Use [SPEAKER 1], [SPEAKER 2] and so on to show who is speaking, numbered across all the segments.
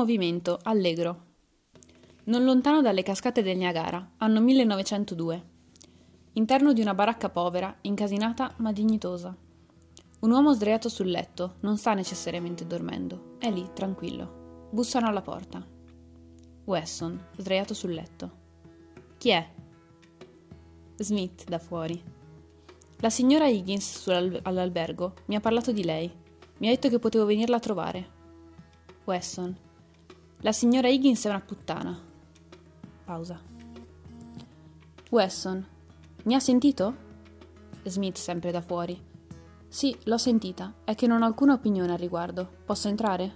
[SPEAKER 1] movimento, allegro. Non lontano dalle cascate del Niagara, anno 1902. Interno di una baracca povera, incasinata ma dignitosa. Un uomo sdraiato sul letto, non sta necessariamente dormendo, è lì, tranquillo. Bussano alla porta. Wesson, sdraiato sul letto. Chi è? Smith, da fuori. La signora Higgins all'albergo mi ha parlato di lei. Mi ha detto che potevo venirla a trovare. Wesson. La signora Higgins è una puttana. Pausa. Wesson. Mi ha sentito? Smith sempre da fuori. Sì, l'ho sentita. È che non ho alcuna opinione al riguardo. Posso entrare?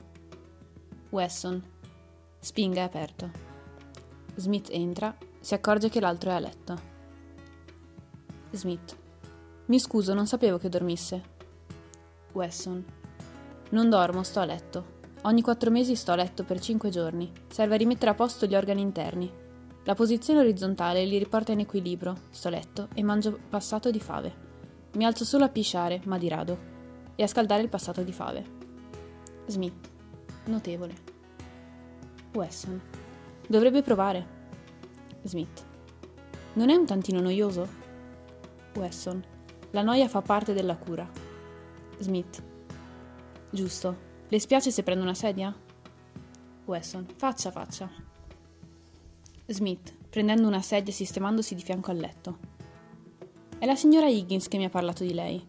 [SPEAKER 1] Wesson. Spinga è aperto. Smith entra, si accorge che l'altro è a letto. Smith. Mi scuso, non sapevo che dormisse. Wesson. Non dormo, sto a letto. Ogni quattro mesi sto a letto per cinque giorni. Serve a rimettere a posto gli organi interni. La posizione orizzontale li riporta in equilibrio, sto letto e mangio passato di fave. Mi alzo solo a pisciare, ma di rado, e a scaldare il passato di fave. Smith. Notevole. Wesson. Dovrebbe provare. Smith. Non è un tantino noioso? Wesson. La noia fa parte della cura. Smith. Giusto. Le spiace se prendo una sedia? Wesson. Faccia, faccia. Smith, prendendo una sedia e sistemandosi di fianco al letto. È la signora Higgins che mi ha parlato di lei.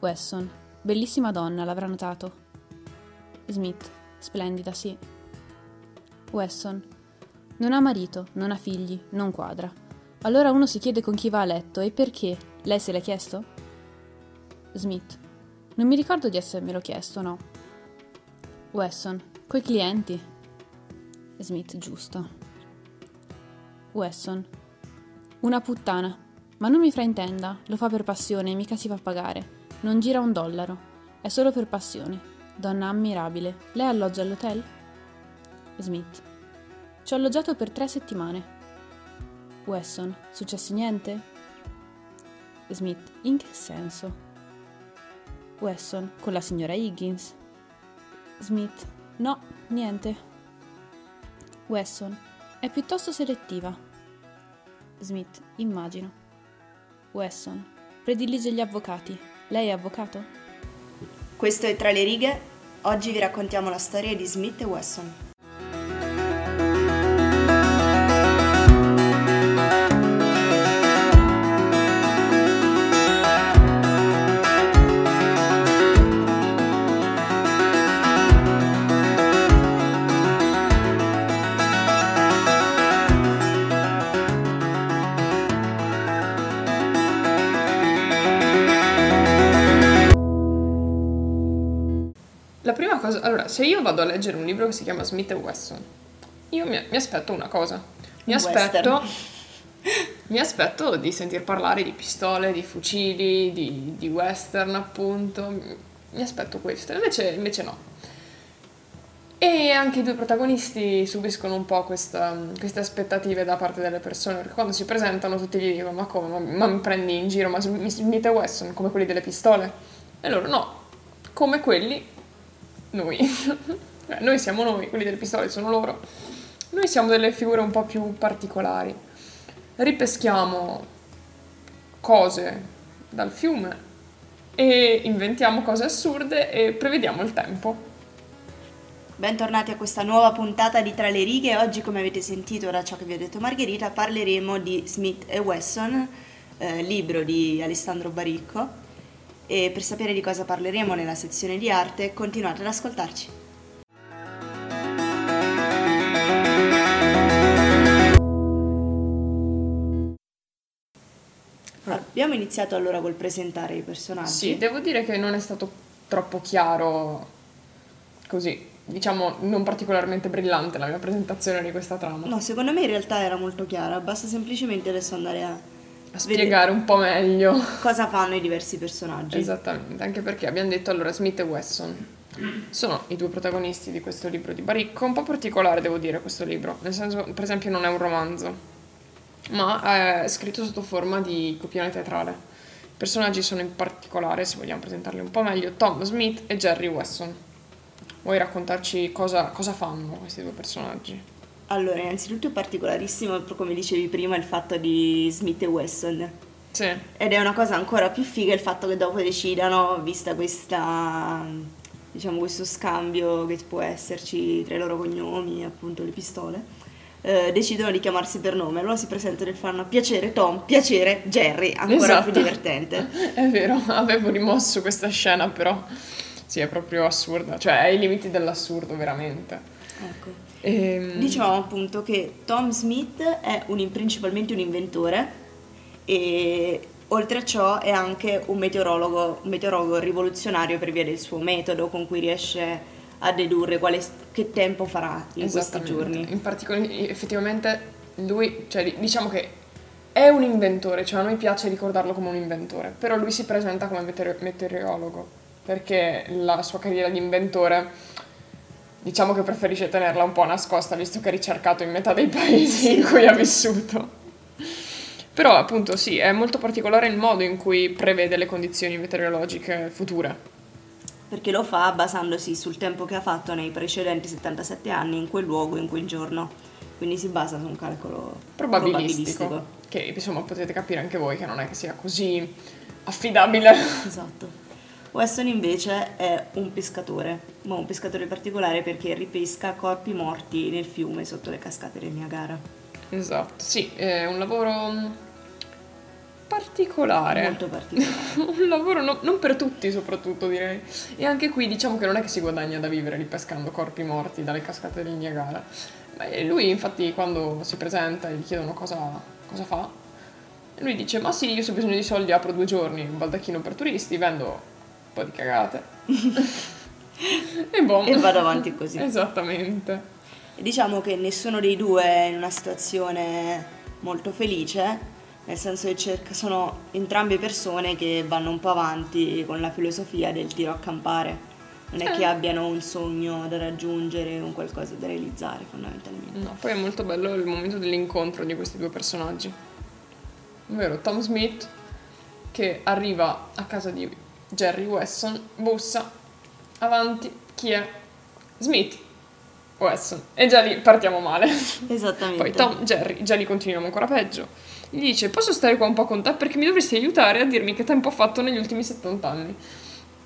[SPEAKER 1] Wesson, bellissima donna, l'avrà notato. Smith, splendida, sì. Wesson, non ha marito, non ha figli, non quadra. Allora uno si chiede con chi va a letto e perché? Lei se l'ha chiesto? Smith, non mi ricordo di essermelo chiesto, no. Wesson, coi clienti. Smith, giusto. Wesson. Una puttana. Ma non mi fraintenda, lo fa per passione, mica si fa pagare. Non gira un dollaro. È solo per passione. Donna ammirabile. Lei alloggia all'hotel? Smith. Ci ho alloggiato per tre settimane. Wesson. Successo niente? Smith. In che senso? Wesson. Con la signora Higgins? Smith. No, niente. Wesson è piuttosto selettiva. Smith, immagino. Wesson predilige gli avvocati. Lei è avvocato?
[SPEAKER 2] Questo è Tra le righe. Oggi vi raccontiamo la storia di Smith e Wesson.
[SPEAKER 3] Se io vado a leggere un libro che si chiama Smith Wesson, io mi, mi aspetto una cosa. Mi aspetto, mi aspetto di sentir parlare di pistole, di fucili, di, di western, appunto. Mi aspetto questo. Invece, invece no. E anche i due protagonisti subiscono un po' questa, queste aspettative da parte delle persone, perché quando si presentano tutti gli dicono ma come, ma, ma mi prendi in giro, ma Smith Wesson come quelli delle pistole? E loro no, come quelli noi. Noi siamo noi, quelli delle pistole sono loro. Noi siamo delle figure un po' più particolari. Ripeschiamo cose dal fiume e inventiamo cose assurde e prevediamo il tempo.
[SPEAKER 2] Bentornati a questa nuova puntata di Tra le righe. Oggi, come avete sentito da ciò che vi ha detto Margherita, parleremo di Smith e Wesson, eh, libro di Alessandro Baricco e per sapere di cosa parleremo nella sezione di arte continuate ad ascoltarci. abbiamo iniziato allora col presentare i personaggi.
[SPEAKER 3] Sì, devo dire che non è stato troppo chiaro così, diciamo non particolarmente brillante la mia presentazione di questa trama.
[SPEAKER 2] No, secondo me in realtà era molto chiara, basta semplicemente adesso andare a
[SPEAKER 3] a spiegare un po' meglio
[SPEAKER 2] cosa fanno i diversi personaggi.
[SPEAKER 3] Esattamente, anche perché abbiamo detto allora Smith e Wesson sono i due protagonisti di questo libro di Baricco, un po' particolare devo dire questo libro, nel senso per esempio non è un romanzo, ma è scritto sotto forma di copione teatrale. I personaggi sono in particolare, se vogliamo presentarli un po' meglio, Tom Smith e Jerry Wesson. vuoi raccontarci cosa, cosa fanno questi due personaggi?
[SPEAKER 2] Allora, innanzitutto è particolarissimo, come dicevi prima, il fatto di Smith e Wesson.
[SPEAKER 3] Sì.
[SPEAKER 2] Ed è una cosa ancora più figa il fatto che dopo decidano, vista questa, diciamo, questo scambio che può esserci tra i loro cognomi appunto le pistole, eh, decidono di chiamarsi per nome. Allora si presentano e fanno piacere Tom, piacere Jerry, ancora
[SPEAKER 3] Esatto.
[SPEAKER 2] più divertente.
[SPEAKER 3] È vero, avevo rimosso questa scena, però sì, è proprio assurda, cioè ai limiti dell'assurdo, veramente.
[SPEAKER 2] Ecco.
[SPEAKER 3] Ehm,
[SPEAKER 2] Diciamo appunto che Tom Smith è un- principalmente un inventore e oltre a ciò è anche un meteorologo, un meteorologo rivoluzionario per via del suo metodo con cui riesce a dedurre quale, che tempo farà in questi giorni.
[SPEAKER 3] In particolare, effettivamente, lui, cioè, di- diciamo che è un inventore, cioè a noi piace ricordarlo come un inventore, però lui si presenta come meteoro- meteorologo, perché la sua carriera di inventore, diciamo che preferisce tenerla un po' nascosta, visto che è ricercato in metà dei paesi in cui ha vissuto. Però appunto sì, è molto particolare il modo in cui prevede le condizioni meteorologiche future.
[SPEAKER 2] Perché lo fa basandosi sul tempo che ha fatto nei precedenti 77 anni in quel luogo, in quel giorno. Quindi si basa su un calcolo
[SPEAKER 3] probabilistico, che insomma potete capire anche voi che non è che sia così affidabile.
[SPEAKER 2] Esatto. Weston invece è un pescatore, ma un pescatore particolare perché ripesca corpi morti nel fiume sotto le cascate del Niagara.
[SPEAKER 3] Esatto, sì, è un lavoro mm, particolare.
[SPEAKER 2] Molto particolare.
[SPEAKER 3] un lavoro no- non per tutti soprattutto direi. E anche qui diciamo che non è che si guadagna da vivere ripescando corpi morti dalle cascate del Niagara. Beh, lui infatti quando si presenta e gli chiedono cosa, cosa fa, lui dice ma sì io se ho bisogno di soldi apro due giorni un baldacchino per turisti, vendo po' di cagate. e boh.
[SPEAKER 2] e vado avanti così.
[SPEAKER 3] Esattamente.
[SPEAKER 2] E diciamo che nessuno dei due è in una situazione molto felice, nel senso che cerca- sono entrambe persone che vanno un po' avanti con la filosofia del tiro a campare. Non è
[SPEAKER 3] Eh.
[SPEAKER 2] che abbiano un sogno da raggiungere, un qualcosa da realizzare fondamentalmente.
[SPEAKER 3] No, poi è molto bello il momento dell'incontro di questi due personaggi. Ovvero Tom Smith che arriva a casa di Jerry Wesson, bussa, avanti, chi è? Smith, Wesson. E già lì partiamo male.
[SPEAKER 2] Esattamente.
[SPEAKER 3] Poi Tom, Jerry, già lì continuiamo ancora peggio. Gli dice, posso stare qua un po' con te perché mi dovresti aiutare a dirmi che tempo ho fatto negli ultimi 70 anni.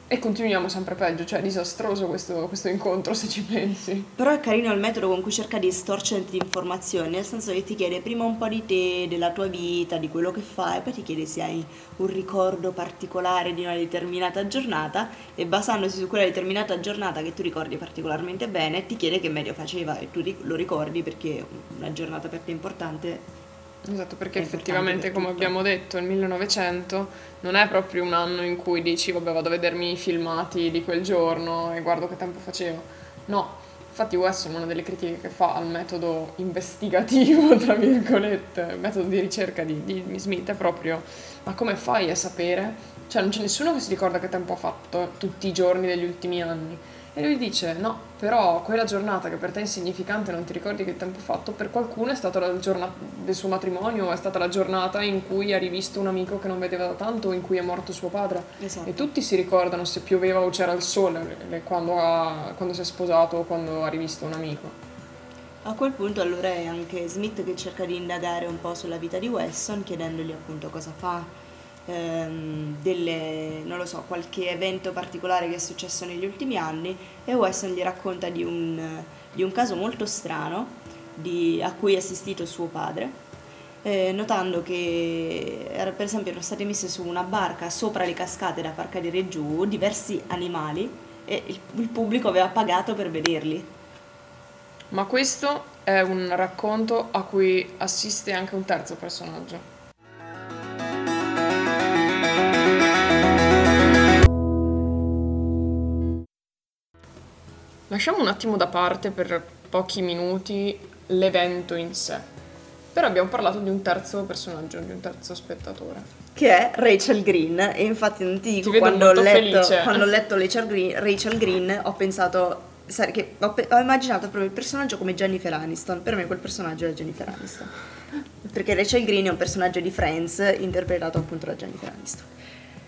[SPEAKER 3] E continuiamo sempre peggio, cioè è disastroso questo, questo incontro se ci pensi.
[SPEAKER 2] Però è carino il metodo con cui cerca di estorcerti informazioni, nel senso che ti chiede prima un po' di te, della tua vita, di quello che fai, poi ti chiede se hai un ricordo particolare di una determinata giornata e basandosi su quella determinata giornata che tu ricordi particolarmente bene, ti chiede che meglio faceva e tu lo ricordi perché una giornata per te importante.
[SPEAKER 3] Esatto, perché effettivamente, come abbiamo detto, il 1900 non è proprio un anno in cui dici, vabbè, vado a vedermi i filmati di quel giorno e guardo che tempo facevo. No, infatti Wesson una delle critiche che fa al metodo investigativo, tra virgolette, il metodo di ricerca di, di Smith è proprio, ma come fai a sapere? Cioè non c'è nessuno che si ricorda che tempo ha fatto tutti i giorni degli ultimi anni. E lui dice, no, però quella giornata che per te è insignificante, non ti ricordi che tempo ha fatto, per qualcuno è stata la giornata del suo matrimonio, è stata la giornata in cui ha rivisto un amico che non vedeva da tanto, in cui è morto suo padre.
[SPEAKER 2] Esatto.
[SPEAKER 3] E tutti si ricordano se pioveva o c'era il sole quando, ha- quando si è sposato o quando ha rivisto un amico.
[SPEAKER 2] A quel punto allora è anche Smith che cerca di indagare un po' sulla vita di Wesson, chiedendogli appunto cosa fa, ehm, delle, non lo so, qualche evento particolare che è successo negli ultimi anni e Wesson gli racconta di un, di un caso molto strano di- a cui è assistito suo padre. eh, notando che per esempio erano state messe su una barca sopra le cascate da far cadere giù diversi animali e il, il pubblico aveva pagato per vederli.
[SPEAKER 3] Ma questo è un racconto a cui assiste anche un terzo personaggio. Lasciamo un attimo da parte per pochi minuti l'evento in sé. Però abbiamo parlato di un terzo personaggio, di un terzo spettatore.
[SPEAKER 2] che è Rachel Green e infatti non ti dico
[SPEAKER 3] vedo
[SPEAKER 2] quando ho, letto, quando ho letto Rachel Green, Rachel Green ho pensato che ho, ho immaginato proprio il personaggio come Jennifer Aniston per me quel personaggio è Jennifer Aniston perché Rachel Green è un personaggio di Friends interpretato appunto da Jennifer Aniston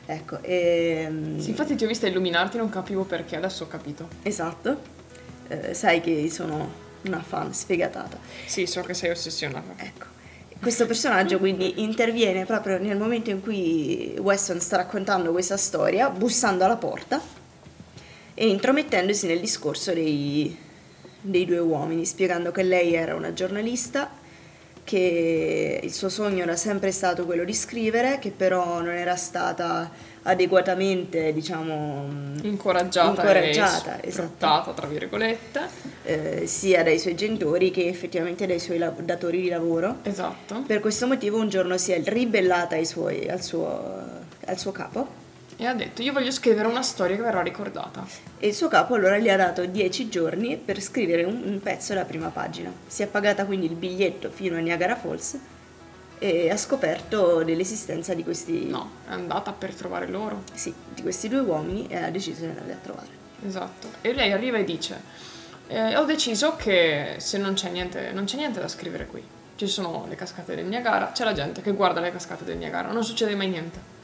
[SPEAKER 2] ecco ehm,
[SPEAKER 3] Sì, infatti ti ho vista illuminarti, non capivo perché, adesso ho capito.
[SPEAKER 2] esatto eh, sai che sono una fan sfegatata.
[SPEAKER 3] Sì, so che sei ossessionata.
[SPEAKER 2] Ecco. Questo personaggio quindi interviene proprio nel momento in cui Weston sta raccontando questa storia, bussando alla porta e intromettendosi nel discorso dei, dei due uomini, spiegando che lei era una giornalista, che il suo sogno era sempre stato quello di scrivere, che però non era stata adeguatamente, diciamo,
[SPEAKER 3] incoraggiata,
[SPEAKER 2] incoraggiata
[SPEAKER 3] e esatto. tra virgolette,
[SPEAKER 2] eh, sia dai suoi genitori che effettivamente dai suoi datori di lavoro.
[SPEAKER 3] Esatto.
[SPEAKER 2] Per questo motivo un giorno si è ribellata suoi, al, suo, al suo capo.
[SPEAKER 3] E ha detto io voglio scrivere una storia che verrà ricordata.
[SPEAKER 2] E il suo capo allora gli ha dato dieci giorni per scrivere un, un pezzo della prima pagina. Si è pagata quindi il biglietto fino a Niagara Falls e ha scoperto dell'esistenza di questi...
[SPEAKER 3] No, è andata per trovare loro.
[SPEAKER 2] Sì, di questi due uomini e ha deciso di andarli a trovare.
[SPEAKER 3] Esatto. E lei arriva e dice, eh, ho deciso che se non c'è, niente, non c'è niente da scrivere qui. Ci sono le cascate del Niagara, c'è la gente che guarda le cascate del Niagara, non succede mai niente.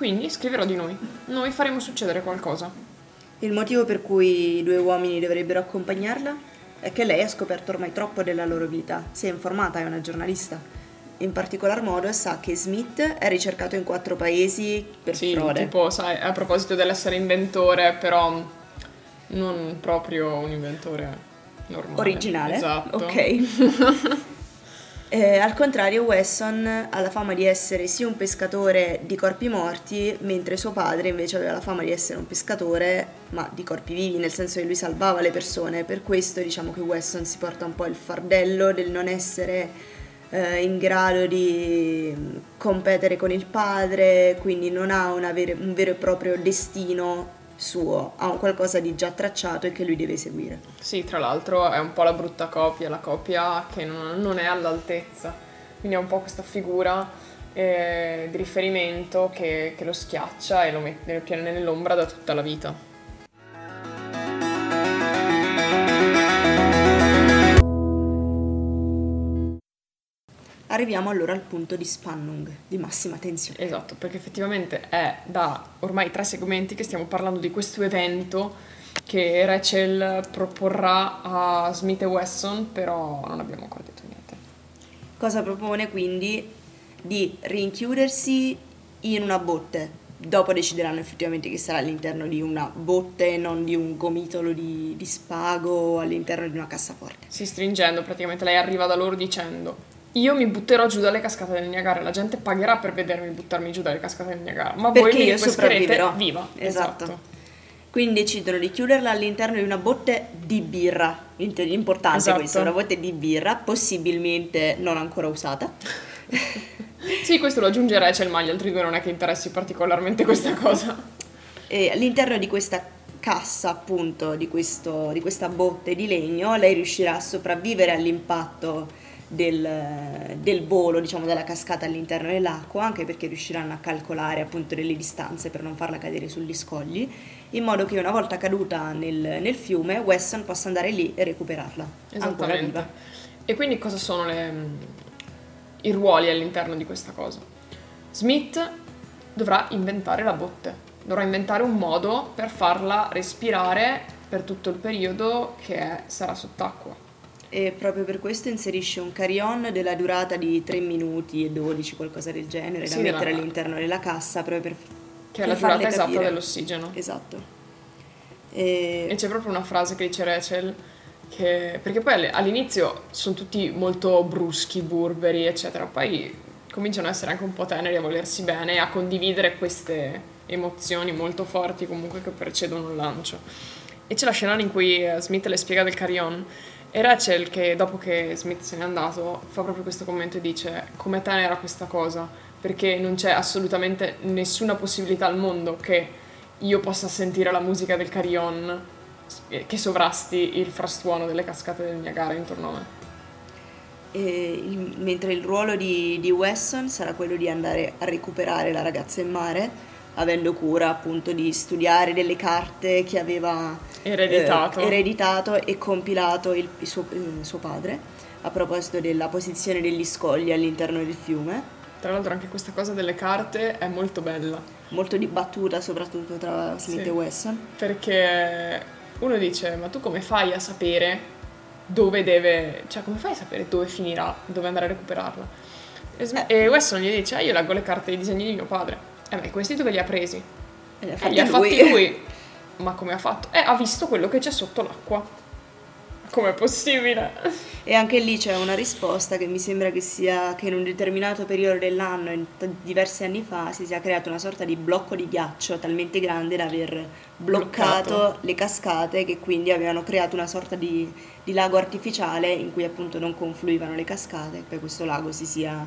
[SPEAKER 3] Quindi scriverò di noi. Noi faremo succedere qualcosa.
[SPEAKER 2] Il motivo per cui i due uomini dovrebbero accompagnarla è che lei ha scoperto ormai troppo della loro vita, si è informata, è una giornalista in particolar modo sa che Smith è ricercato in quattro paesi per
[SPEAKER 3] sì,
[SPEAKER 2] frode.
[SPEAKER 3] tipo, sai, a proposito dell'essere inventore, però non proprio un inventore normale.
[SPEAKER 2] Originale?
[SPEAKER 3] Esatto.
[SPEAKER 2] Ok. eh, al contrario, Wesson ha la fama di essere sì un pescatore di corpi morti, mentre suo padre invece aveva la fama di essere un pescatore, ma di corpi vivi, nel senso che lui salvava le persone. Per questo diciamo che Wesson si porta un po' il fardello del non essere eh, in grado di competere con il padre, quindi non ha vere, un vero e proprio destino suo, ha un qualcosa di già tracciato e che lui deve seguire.
[SPEAKER 3] Sì, tra l'altro è un po' la brutta copia, la copia che non, non è all'altezza, quindi è un po' questa figura eh, di riferimento che, che, lo schiaccia e lo mette nell'ombra da tutta la vita.
[SPEAKER 2] Arriviamo allora al punto di Spannung, di massima tensione.
[SPEAKER 3] Esatto, perché effettivamente è da ormai tre segmenti che stiamo parlando di questo evento che Rachel proporrà a Smith e Wesson, però non abbiamo ancora detto niente.
[SPEAKER 2] Cosa propone quindi? Di rinchiudersi in una botte. Dopo decideranno effettivamente che sarà all'interno di una botte, non di un gomitolo di, di spago all'interno di una cassaforte.
[SPEAKER 3] Si stringendo, praticamente lei arriva da loro dicendo io mi butterò giù dalle cascate del Niagara, la gente pagherà per vedermi buttarmi giù dalle cascate del Niagara, ma
[SPEAKER 2] Perché
[SPEAKER 3] voi
[SPEAKER 2] io sopravviverò.
[SPEAKER 3] viva.
[SPEAKER 2] Esatto. esatto. Quindi decidono di chiuderla all'interno di una botte di birra, importante esatto. questo, una botte di birra, possibilmente non ancora usata.
[SPEAKER 3] sì, questo lo aggiungerei, c'è il ma gli altri due non è che interessi particolarmente questa cosa.
[SPEAKER 2] E all'interno di questa cassa appunto, di, questo, di questa botte di legno, lei riuscirà a sopravvivere all'impatto del, del, volo, diciamo, della cascata all'interno dell'acqua, anche perché riusciranno a calcolare appunto delle distanze per non farla cadere sugli scogli, in modo che una volta caduta nel, nel fiume, Wesson possa andare lì e recuperarla.
[SPEAKER 3] Esattamente. E quindi cosa sono le, i ruoli all'interno di questa cosa? Smith dovrà inventare la botte, dovrà inventare un modo per farla respirare per tutto il periodo che sarà sott'acqua
[SPEAKER 2] e proprio per questo inserisce un carry-on della durata di 3 minuti e 12, qualcosa del genere, sì, da mettere della... all'interno della cassa proprio per
[SPEAKER 3] Che è la durata esatta dell'ossigeno.
[SPEAKER 2] Esatto.
[SPEAKER 3] E... e... c'è proprio una frase che dice Rachel, che... perché poi all'inizio sono tutti molto bruschi, burberi, eccetera, poi cominciano ad essere anche un po' teneri a volersi bene a condividere queste emozioni molto forti comunque che precedono il lancio. E c'è la scena in cui eh, Smith le spiega del carry-on e Rachel, che dopo che Smith se n'è andato, fa proprio questo commento e dice come tenera questa cosa, perché non c'è assolutamente nessuna possibilità al mondo che io possa sentire la musica del carillon che sovrasti il frastuono delle cascate del Niagara intorno a me.
[SPEAKER 2] Il, mentre il ruolo di, di Wesson sarà quello di andare a recuperare la ragazza in mare, avendo cura appunto di studiare delle carte che aveva
[SPEAKER 3] ereditato,
[SPEAKER 2] eh, ereditato e compilato il, il, suo, il, suo, padre a proposito della posizione degli scogli all'interno del fiume.
[SPEAKER 3] Tra l'altro anche questa cosa delle carte è molto bella.
[SPEAKER 2] Molto dibattuta soprattutto tra Smith sì, e Wesson.
[SPEAKER 3] Perché uno dice, ma tu come fai a sapere dove deve, cioè come fai a sapere dove finirà, dove andare a recuperarla? E, Sm- e Wesson gli dice, ah, io leggo le carte dei disegni di mio padre. Eh, ma questi dove li ha presi?
[SPEAKER 2] E li ha
[SPEAKER 3] Eh,
[SPEAKER 2] fatti
[SPEAKER 3] li ha
[SPEAKER 2] lui.
[SPEAKER 3] fatti lui. Ma come ha fatto? Eh, ha visto quello che c'è sotto l'acqua. Com'è possibile?
[SPEAKER 2] E anche lì c'è una risposta che mi sembra che sia che in un determinato periodo dell'anno, in t- diversi anni fa, si sia creato una sorta di blocco di ghiaccio talmente grande da aver bloccato,
[SPEAKER 3] Bloccato.
[SPEAKER 2] le cascate che quindi avevano creato una sorta di, di lago artificiale in cui appunto non confluivano le cascate e poi questo lago si sia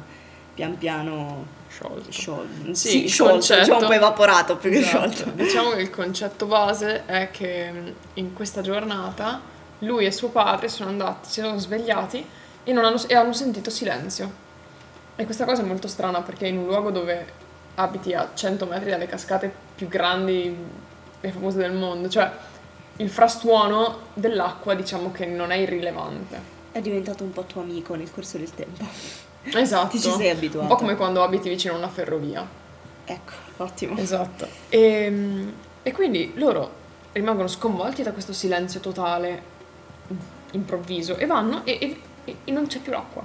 [SPEAKER 2] pian piano
[SPEAKER 3] Sciolto.
[SPEAKER 2] sciolto,
[SPEAKER 3] Sì,
[SPEAKER 2] sì, sciolto,
[SPEAKER 3] concetto-
[SPEAKER 2] diciamo un po' evaporato più che
[SPEAKER 3] Esatto.
[SPEAKER 2] sciolto.
[SPEAKER 3] Diciamo che il concetto base è che in questa giornata lui e suo padre sono andati, si sono svegliati e, non hanno, e hanno sentito silenzio. E questa cosa è molto strana perché in un luogo dove abiti a 100 metri dalle cascate più grandi e famose del mondo, cioè il frastuono dell'acqua diciamo che non è irrilevante.
[SPEAKER 2] È diventato un po' tuo amico nel corso del tempo.
[SPEAKER 3] Esatto.
[SPEAKER 2] Ti ci sei abituato.
[SPEAKER 3] Un po' come quando abiti vicino a una ferrovia.
[SPEAKER 2] Ecco, ottimo.
[SPEAKER 3] Esatto. E, e quindi loro rimangono sconvolti da questo silenzio totale improvviso e vanno e, e- e non c'è più l'acqua.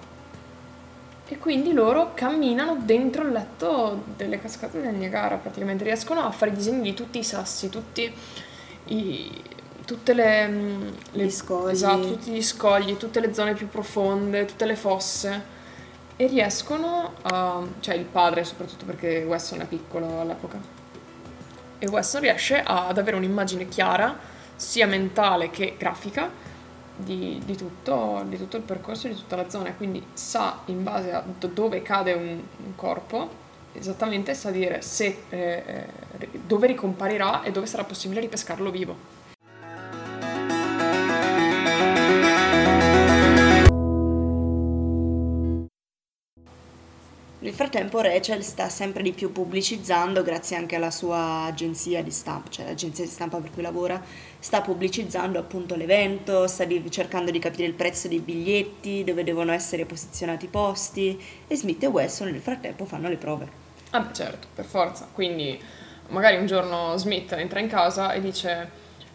[SPEAKER 3] E quindi loro camminano dentro il letto delle cascate del Niagara, praticamente riescono a fare i disegni di tutti i sassi, tutti i, tutte le, mm, le-
[SPEAKER 2] Gli scogli.
[SPEAKER 3] esatto, tutti gli scogli, tutte le zone più profonde, tutte le fosse e riescono a, cioè il padre soprattutto perché Wesson è piccolo all'epoca. E Wesson riesce ad avere un'immagine chiara sia mentale che grafica di, di tutto, di tutto il percorso di tutta la zona. Quindi sa in base a do- dove cade un, un corpo esattamente sa dire se, eh, eh, dove ricomparirà e dove sarà possibile ripescarlo vivo
[SPEAKER 2] Nel frattempo Rachel sta sempre di più pubblicizzando, grazie anche alla sua agenzia di stampa, cioè l'agenzia di stampa per cui lavora, sta pubblicizzando appunto l'evento, sta di- cercando di capire il prezzo dei biglietti, dove devono essere posizionati i posti e Smith e Wesson nel frattempo fanno le prove.
[SPEAKER 3] Ah beh, certo, per forza. Quindi magari un giorno Smith entra in casa e dice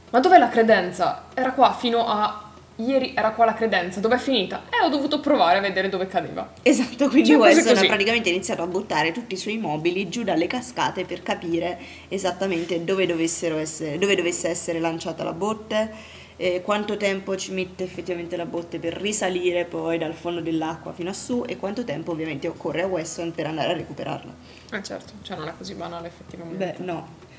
[SPEAKER 3] ma dov'è la credenza? Era qua fino a ieri, era qua la credenza, dov'è finita? E ho dovuto provare a vedere dove cadeva.
[SPEAKER 2] Esatto, quindi
[SPEAKER 3] Cioè, cose
[SPEAKER 2] Wesson ha praticamente iniziato a buttare tutti i suoi mobili giù dalle cascate per capire esattamente dove, dovessero essere, dove dovesse essere lanciata la botte, eh, quanto tempo ci mette effettivamente la botte per risalire poi dal fondo dell'acqua fino a su e quanto tempo ovviamente occorre a Wesson per andare a recuperarla.
[SPEAKER 3] Eh certo, cioè non è così banale effettivamente.
[SPEAKER 2] Beh, no.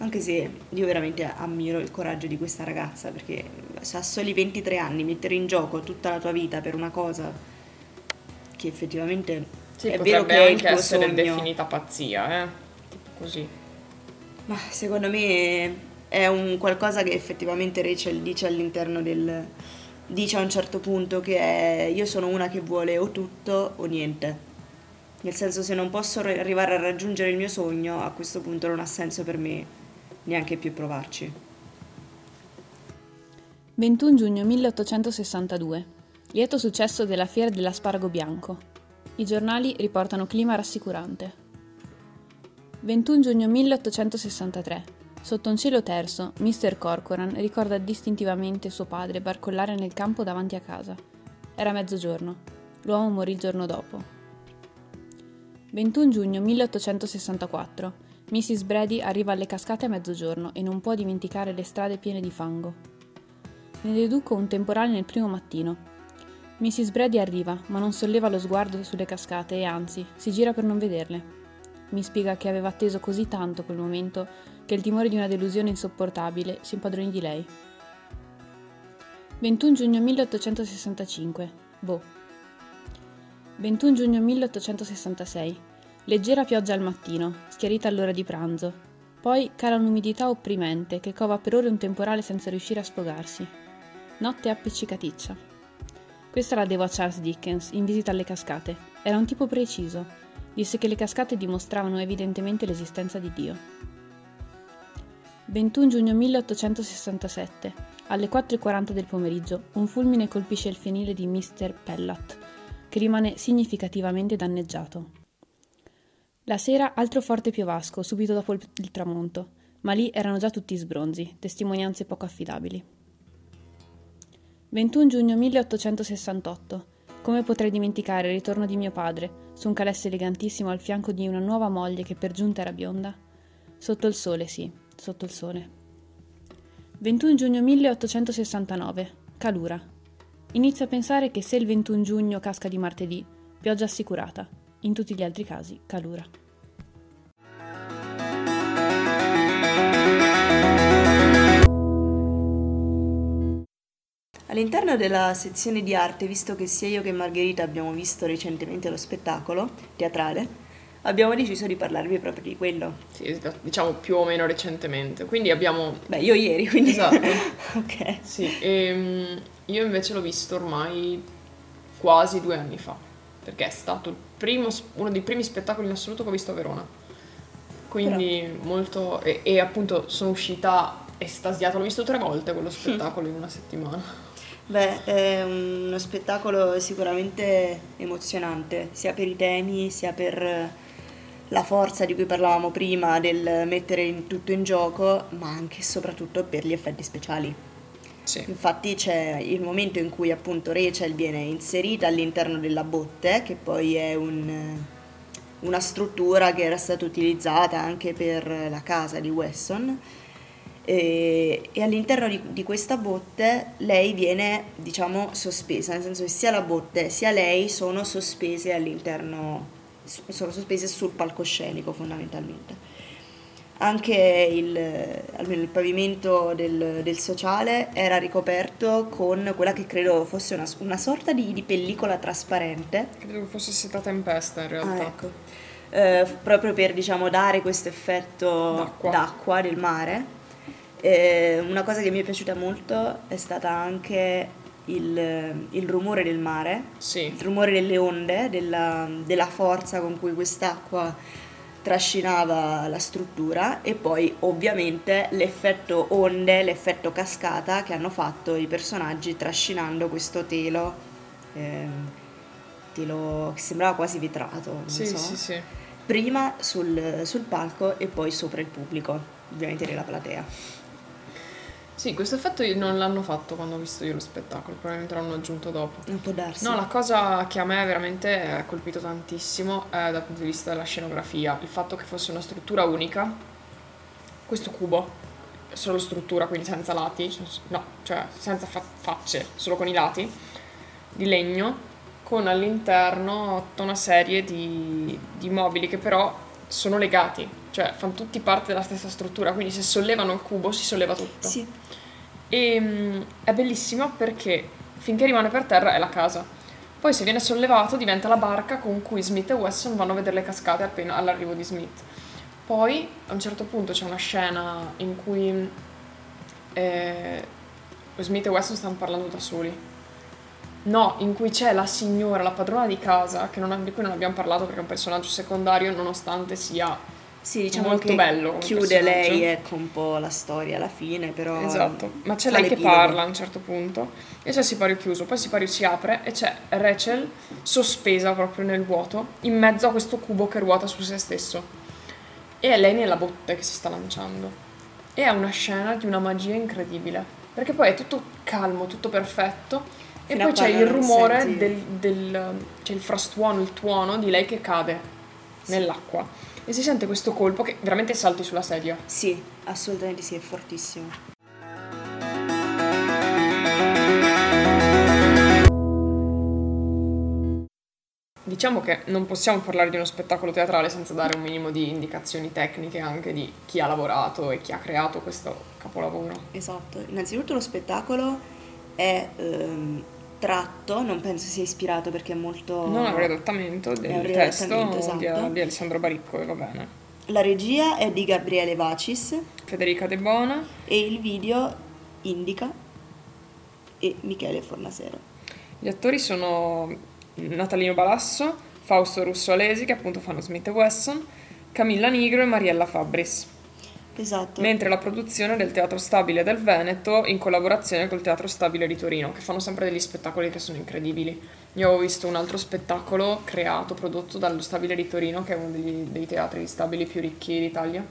[SPEAKER 2] Anche se io veramente ammiro il coraggio di questa ragazza perché se a soli 23 anni mettere in gioco tutta la tua vita per una cosa che effettivamente
[SPEAKER 3] Sì,
[SPEAKER 2] è vero che è il
[SPEAKER 3] anche
[SPEAKER 2] tuo
[SPEAKER 3] essere
[SPEAKER 2] sogno,
[SPEAKER 3] definita pazzia, eh. Tipo così.
[SPEAKER 2] ma secondo me è un qualcosa che effettivamente Rachel dice all'interno del dice a un certo punto che è io sono una che vuole o tutto o niente. Nel senso se non posso ri- arrivare a raggiungere il mio sogno, a questo punto non ha senso per me neanche più provarci.
[SPEAKER 1] 21 giugno 1862. Lieto successo della fiera dell'asparago bianco. I giornali riportano clima rassicurante. 21 giugno 1863. Sotto un cielo terso, Mr. Corcoran ricorda distintivamente suo padre barcollare nel campo davanti a casa. Era mezzogiorno. L'uomo morì il giorno dopo. 21 giugno 1864. Mrs. Brady arriva alle cascate a mezzogiorno e non può dimenticare le strade piene di fango. Ne deduco un temporale nel primo mattino. Mrs. Brady arriva, ma non solleva lo sguardo sulle cascate e anzi si gira per non vederle. Mi spiega che aveva atteso così tanto quel momento che il timore di una delusione insopportabile si impadronì di lei. 21 giugno 1865. Boh. 21 giugno 1866. Leggera pioggia al mattino, schiarita all'ora di pranzo. Poi cala un'umidità opprimente che cova per ore un temporale senza riuscire a sfogarsi. Notte appiccicaticcia. Questa la devo a Charles Dickens in visita alle cascate. Era un tipo preciso. Disse che le cascate dimostravano evidentemente l'esistenza di Dio. 21 giugno 1867. Alle 4.40 del pomeriggio, un fulmine colpisce il fienile di Mr. Pellat, che rimane significativamente danneggiato. La sera altro forte piovasco, subito dopo il, tramonto, ma lì erano già tutti sbronzi, testimonianze poco affidabili. 21 giugno 1868. Come potrei dimenticare il ritorno di mio padre, su un calesse elegantissimo al fianco di una nuova moglie che per giunta era bionda? Sotto il sole, sì, sotto il sole. 21 giugno 1869. Calura. Inizio a pensare che se il 21 giugno casca di martedì, pioggia assicurata. In tutti gli altri casi, calura.
[SPEAKER 2] All'interno della sezione di arte, visto che sia io che Margherita abbiamo visto recentemente lo spettacolo teatrale, abbiamo deciso di parlarvi proprio di quello.
[SPEAKER 3] Sì, diciamo più o meno recentemente. Quindi abbiamo...
[SPEAKER 2] Beh, io ieri, quindi...
[SPEAKER 3] Esatto.
[SPEAKER 2] ok.
[SPEAKER 3] Sì, e, um, io invece l'ho visto ormai quasi due anni fa, perché è stato primo, uno dei primi spettacoli in assoluto che ho visto a Verona. Quindi Però... molto... E, e appunto sono uscita estasiata, l'ho visto tre volte quello spettacolo in una settimana.
[SPEAKER 2] Beh, è uno spettacolo sicuramente emozionante, sia per i temi, sia per la forza di cui parlavamo prima del mettere in tutto in gioco, ma anche e soprattutto per gli effetti speciali.
[SPEAKER 3] Sì.
[SPEAKER 2] Infatti c'è il momento in cui appunto Rachel viene inserita all'interno della botte, che poi è un, una struttura che era stata utilizzata anche per la casa di Wesson e, e all'interno di, di, questa botte lei viene, diciamo, sospesa, nel senso che sia la botte sia lei sono sospese all'interno, sono sospese sul palcoscenico fondamentalmente. Anche il, almeno il pavimento del, del, sociale era ricoperto con quella che credo fosse una, una sorta di, di, pellicola trasparente.
[SPEAKER 3] Credo che fosse stata tempesta in realtà.
[SPEAKER 2] Ah, ecco. eh, proprio per diciamo, dare questo effetto d'acqua. d'acqua del mare eh, una cosa che mi è piaciuta molto è stata anche il, il rumore del mare,
[SPEAKER 3] sì.
[SPEAKER 2] il rumore delle onde, della, della forza con cui quest'acqua trascinava la struttura e poi ovviamente l'effetto onde, l'effetto cascata che hanno fatto i personaggi trascinando questo telo, eh, telo che sembrava quasi vetrato, non
[SPEAKER 3] sì,
[SPEAKER 2] so,
[SPEAKER 3] sì, sì.
[SPEAKER 2] prima sul, sul palco e poi sopra il pubblico, ovviamente nella platea.
[SPEAKER 3] Sì, questo effetto non l'hanno fatto quando ho visto io lo spettacolo, probabilmente l'hanno aggiunto dopo.
[SPEAKER 2] Non può darsi.
[SPEAKER 3] No, la cosa che a me veramente ha colpito tantissimo è dal punto di vista della scenografia, il fatto che fosse una struttura unica, questo cubo, solo struttura, quindi senza lati, no, cioè senza fa- facce, solo con i lati, di legno, con all'interno tutta una serie di, di mobili che però sono legati, cioè fanno tutti parte della stessa struttura, quindi se sollevano il cubo si solleva tutto.
[SPEAKER 2] Sì.
[SPEAKER 3] E um, è bellissimo perché finché rimane per terra è la casa. Poi se viene sollevato diventa la barca con cui Smith e Wesson vanno a vedere le cascate appena all'arrivo di Smith. Poi a un certo punto c'è una scena in cui eh, Smith e Wesson stanno parlando da soli. No, in cui c'è la signora, la padrona di casa, non, di cui non abbiamo parlato perché è un personaggio secondario nonostante sia
[SPEAKER 2] sì, diciamo
[SPEAKER 3] molto bello.
[SPEAKER 2] Chiude lei, ecco un po' la storia alla fine, però.
[SPEAKER 3] Esatto, ma c'è lei che parla a un certo punto e c'è il sipario chiuso, poi il sipario si apre e c'è Rachel sospesa proprio nel vuoto, in mezzo a questo cubo che ruota su se stesso. E è lei nella botte che si sta lanciando. E è una scena di una magia incredibile, perché poi è tutto calmo, tutto perfetto. E Fino poi c'è il rumore del, del, c'è il frastuono, il tuono di lei che cade sì. nell'acqua e si sente questo colpo che veramente salti sulla sedia.
[SPEAKER 2] Sì, assolutamente sì, è fortissimo.
[SPEAKER 3] Diciamo che non possiamo parlare di uno spettacolo teatrale senza dare un minimo di indicazioni tecniche anche di chi ha lavorato e chi ha creato questo capolavoro.
[SPEAKER 2] Esatto, innanzitutto lo spettacolo è ehm, tratto, non penso sia ispirato perché è molto...
[SPEAKER 3] Non è un riadattamento del un testo esatto. di, di Alessandro Baricco e va bene.
[SPEAKER 2] La regia è di Gabriele Vacis.
[SPEAKER 3] Federica De Bona.
[SPEAKER 2] E il video Indica e Michele Fornasero.
[SPEAKER 3] Gli attori sono Natalino Balasso, Fausto Russo Alesi, che appunto fanno Smith e Wesson, Camilla Nigro e Mariella Fabris.
[SPEAKER 2] Esatto.
[SPEAKER 3] Mentre la produzione del Teatro Stabile del Veneto in collaborazione col Teatro Stabile di Torino, che fanno sempre degli spettacoli che sono incredibili. Io ho visto un altro spettacolo creato, prodotto dallo Stabile di Torino, che è uno degli, dei teatri stabili più ricchi d'Italia.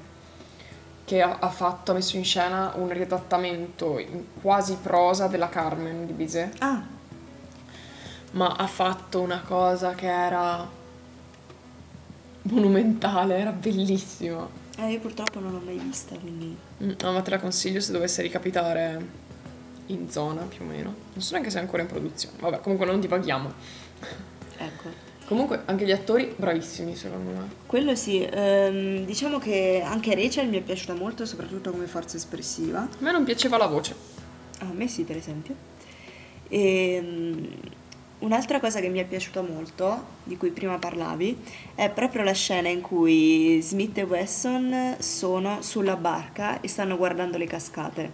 [SPEAKER 3] che ha, ha fatto, ha messo in scena un riadattamento quasi prosa della Carmen di Bizet.
[SPEAKER 2] Ah,
[SPEAKER 3] ma ha fatto una cosa che era monumentale, era bellissima.
[SPEAKER 2] Eh, io purtroppo non l'ho mai vista, quindi...
[SPEAKER 3] Mm, No, ma te la consiglio se dovesse ricapitare in zona più o meno. Non so neanche se è ancora in produzione. Vabbè, comunque non divaghiamo.
[SPEAKER 2] Ecco.
[SPEAKER 3] Comunque anche gli attori bravissimi secondo me.
[SPEAKER 2] Quello sì, ehm, diciamo che anche Rachel mi è piaciuta molto, soprattutto come forza espressiva.
[SPEAKER 3] A me non piaceva la voce.
[SPEAKER 2] A me sì, per esempio. Ehm, un'altra cosa che mi è piaciuta molto, di cui prima parlavi, è proprio la scena in cui Smith e Wesson sono sulla barca e stanno guardando le cascate.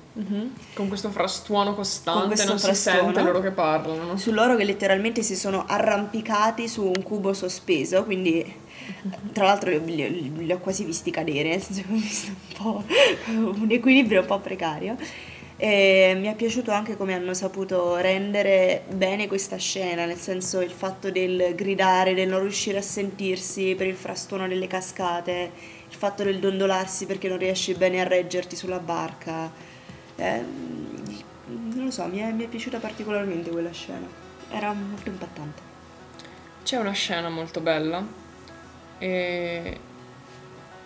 [SPEAKER 3] Con questo frastuono costante,
[SPEAKER 2] questo
[SPEAKER 3] non si
[SPEAKER 2] frastuono.
[SPEAKER 3] sente loro che parlano.
[SPEAKER 2] Su loro che letteralmente si sono arrampicati su un cubo sospeso, quindi tra l'altro li, li- li ho quasi visti cadere, nel senso che ho visto un po' un equilibrio un po' precario. E mi è piaciuto anche come hanno saputo rendere bene questa scena, nel senso il fatto del gridare, del non riuscire a sentirsi per il frastuono delle cascate, il fatto del dondolarsi perché non riesci bene a reggerti sulla barca. Ehm, non lo so, mi è, mi è piaciuta particolarmente quella scena. Era molto impattante.
[SPEAKER 3] C'è una scena molto bella e...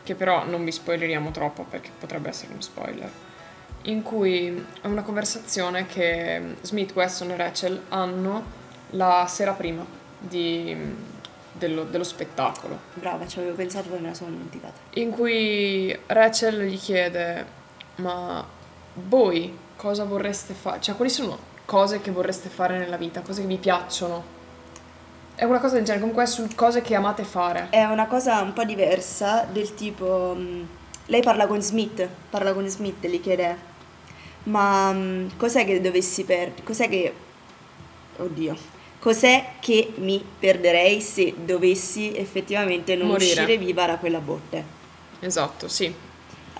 [SPEAKER 3] che però non vi spoileriamo troppo perché potrebbe essere uno spoiler. In cui è una conversazione che Smith, Wesson e Rachel hanno la sera prima di- dello, dello spettacolo.
[SPEAKER 2] Brava, ci avevo pensato poi me la sono dimenticata.
[SPEAKER 3] in cui Rachel gli chiede ma voi cosa vorreste fare? Cioè quali sono cose che vorreste fare nella vita, cose che vi piacciono? È una cosa del genere, comunque è su cose che amate fare.
[SPEAKER 2] È una cosa un po' diversa, del tipo... mh, lei parla con Smith, parla con Smith e gli chiede... Ma mh, cos'è che dovessi perdere? Cos'è che... Oddio. Cos'è che mi perderei se dovessi effettivamente non
[SPEAKER 3] Morire.
[SPEAKER 2] uscire viva da quella botte?
[SPEAKER 3] Esatto, sì.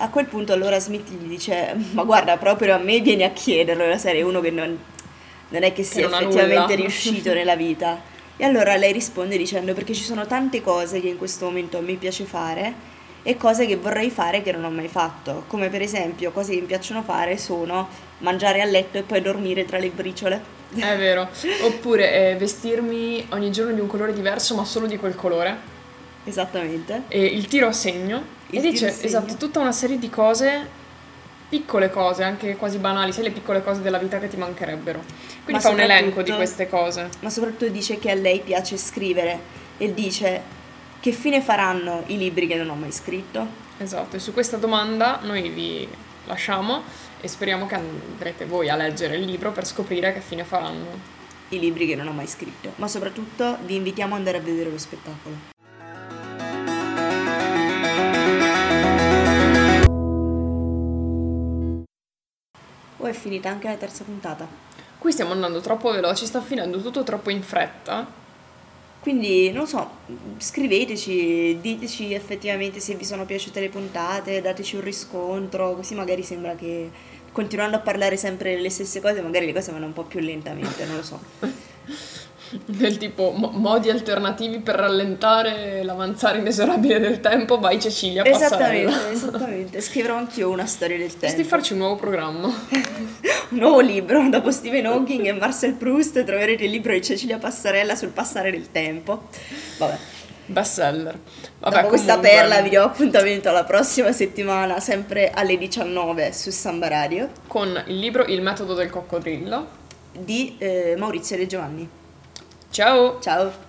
[SPEAKER 2] A quel punto allora Smith gli dice, ma guarda, proprio a me vieni a chiederlo, la serie uno che non, non è che sia
[SPEAKER 3] ha
[SPEAKER 2] effettivamente
[SPEAKER 3] nulla."
[SPEAKER 2] riuscito nella vita. E allora lei risponde dicendo, perché ci sono tante cose che in questo momento mi piace fare e cose che vorrei fare che non ho mai fatto, come per esempio cose che mi piacciono fare sono mangiare a letto e poi dormire tra le briciole.
[SPEAKER 3] È vero. Oppure eh, vestirmi ogni giorno di un colore diverso, ma solo di quel colore.
[SPEAKER 2] Esattamente.
[SPEAKER 3] E il tiro a segno.
[SPEAKER 2] Il
[SPEAKER 3] e dice,
[SPEAKER 2] segno.
[SPEAKER 3] esatto, tutta una serie di cose, piccole cose, anche quasi banali, sai le piccole cose della vita che ti mancherebbero. Quindi
[SPEAKER 2] Ma
[SPEAKER 3] fa un elenco di queste cose.
[SPEAKER 2] ma soprattutto dice che a lei piace scrivere e dice che fine faranno i libri che non ho mai scritto.
[SPEAKER 3] Esatto, e su questa domanda noi vi lasciamo e speriamo che andrete voi a leggere il libro per scoprire che fine faranno.
[SPEAKER 2] I libri che non ho mai scritto, ma soprattutto vi invitiamo ad andare a vedere lo spettacolo. Oh, è finita anche la terza puntata.
[SPEAKER 3] Qui stiamo andando troppo veloci, sta finendo tutto troppo in fretta.
[SPEAKER 2] Quindi, non so, scriveteci, diteci effettivamente se vi sono piaciute le puntate, dateci un riscontro, così magari sembra che continuando a parlare sempre le stesse cose, magari le cose vanno un po' più lentamente, non lo so.
[SPEAKER 3] Del tipo mo- modi alternativi per rallentare l'avanzare inesorabile del tempo, vai Cecilia, passarella.
[SPEAKER 2] Esattamente, esattamente. Scriverò anch'io una storia del
[SPEAKER 3] Potresti
[SPEAKER 2] tempo.
[SPEAKER 3] farci un nuovo programma.
[SPEAKER 2] Un nuovo libro, dopo Stephen Hawking e Marcel Proust troverete il libro di Cecilia Passarella sul passare del tempo. Vabbè,
[SPEAKER 3] Bestseller. Vabbè,
[SPEAKER 2] dopo questa
[SPEAKER 3] comunque,
[SPEAKER 2] perla vi do appuntamento alla prossima settimana, sempre alle 19 su Samba Radio,
[SPEAKER 3] Con il libro Il metodo del coccodrillo.
[SPEAKER 2] di eh, Maurizio De Giovanni.
[SPEAKER 3] Ciao!
[SPEAKER 2] Ciao!